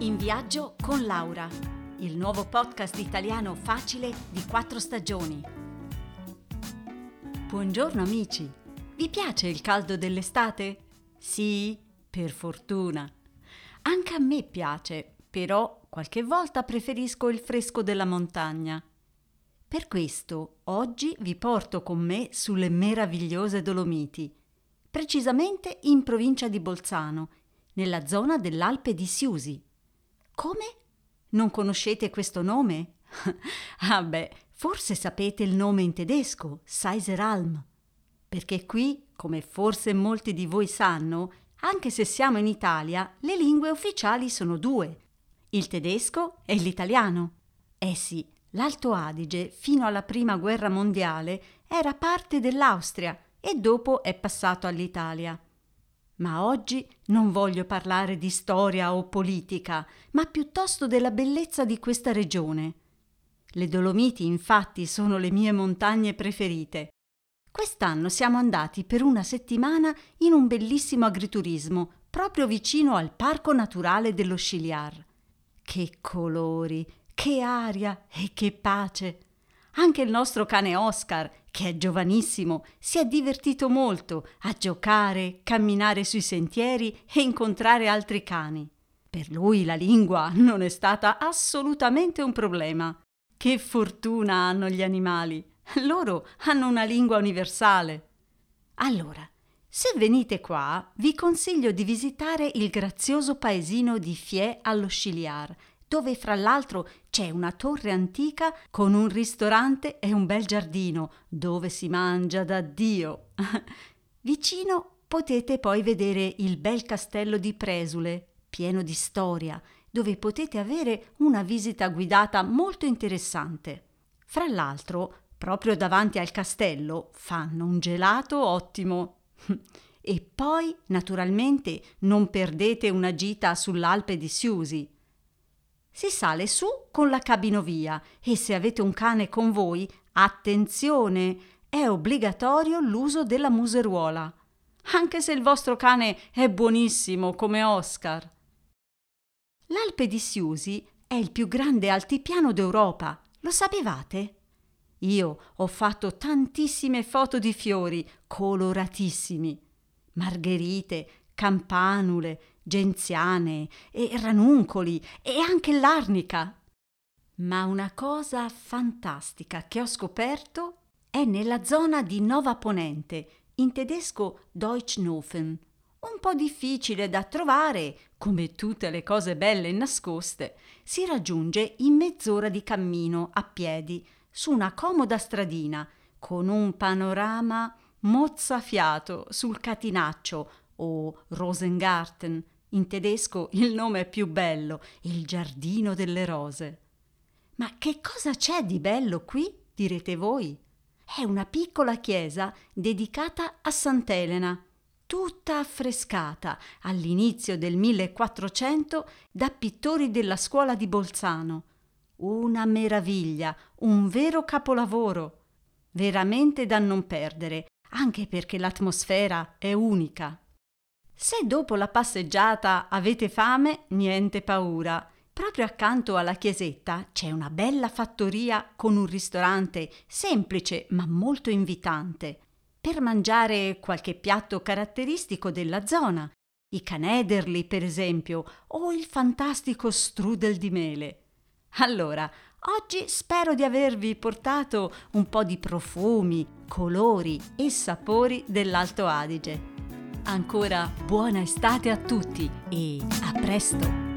In viaggio con Laura, il nuovo podcast italiano facile di quattro stagioni. Buongiorno amici, vi piace il caldo dell'estate? Sì, per fortuna. Anche a me piace, però qualche volta preferisco il fresco della montagna. Per questo oggi vi porto con me sulle meravigliose Dolomiti, precisamente in provincia di Bolzano, nella zona dell'Alpe di Siusi. Come? Non conoscete questo nome? ah beh, forse sapete il nome in tedesco, Seiseralm. Perché qui, come forse molti di voi sanno, anche se siamo in Italia, le lingue ufficiali sono due, il tedesco e l'italiano. Eh sì, l'Alto Adige fino alla Prima Guerra Mondiale era parte dell'Austria e dopo è passato all'Italia. Ma oggi non voglio parlare di storia o politica, ma piuttosto della bellezza di questa regione. Le Dolomiti infatti sono le mie montagne preferite. Quest'anno siamo andati per una settimana in un bellissimo agriturismo proprio vicino al Parco Naturale dello Sciliar. Che colori, che aria e che pace! Anche il nostro cane Oscar, che è giovanissimo, si è divertito molto a giocare, camminare sui sentieri e incontrare altri cani. Per lui la lingua non è stata assolutamente un problema. Che fortuna hanno gli animali! Loro hanno una lingua universale. Allora, se venite qua, vi consiglio di visitare il grazioso paesino di Fie allo Sciliar, dove fra l'altro c'è una torre antica con un ristorante e un bel giardino dove si mangia da Dio. Vicino potete poi vedere il bel castello di Presule, pieno di storia, dove potete avere una visita guidata molto interessante. Fra l'altro, proprio davanti al castello fanno un gelato ottimo. E poi, naturalmente, non perdete una gita sull'Alpe di Siusi, si sale su con la cabinovia e se avete un cane con voi, attenzione, è obbligatorio l'uso della museruola, anche se il vostro cane è buonissimo come Oscar. L'Alpe di Siusi è il più grande altipiano d'Europa, lo sapevate? Io ho fatto tantissime foto di fiori coloratissimi, margherite, campanule, genziane e ranuncoli e anche l'arnica. Ma una cosa fantastica che ho scoperto è nella zona di Nova Ponente, in tedesco Deutschnofen. Un po' difficile da trovare, come tutte le cose belle nascoste, si raggiunge in mezz'ora di cammino a piedi su una comoda stradina con un panorama mozzafiato sul catinaccio o Rosengarten in tedesco il nome è più bello, il giardino delle rose. Ma che cosa c'è di bello qui? direte voi. È una piccola chiesa dedicata a Sant'Elena, tutta affrescata all'inizio del 1400 da pittori della scuola di Bolzano. Una meraviglia, un vero capolavoro, veramente da non perdere, anche perché l'atmosfera è unica. Se dopo la passeggiata avete fame, niente paura. Proprio accanto alla chiesetta c'è una bella fattoria con un ristorante semplice ma molto invitante per mangiare qualche piatto caratteristico della zona, i canederli per esempio o il fantastico strudel di mele. Allora, oggi spero di avervi portato un po' di profumi, colori e sapori dell'Alto Adige. Ancora buona estate a tutti e a presto!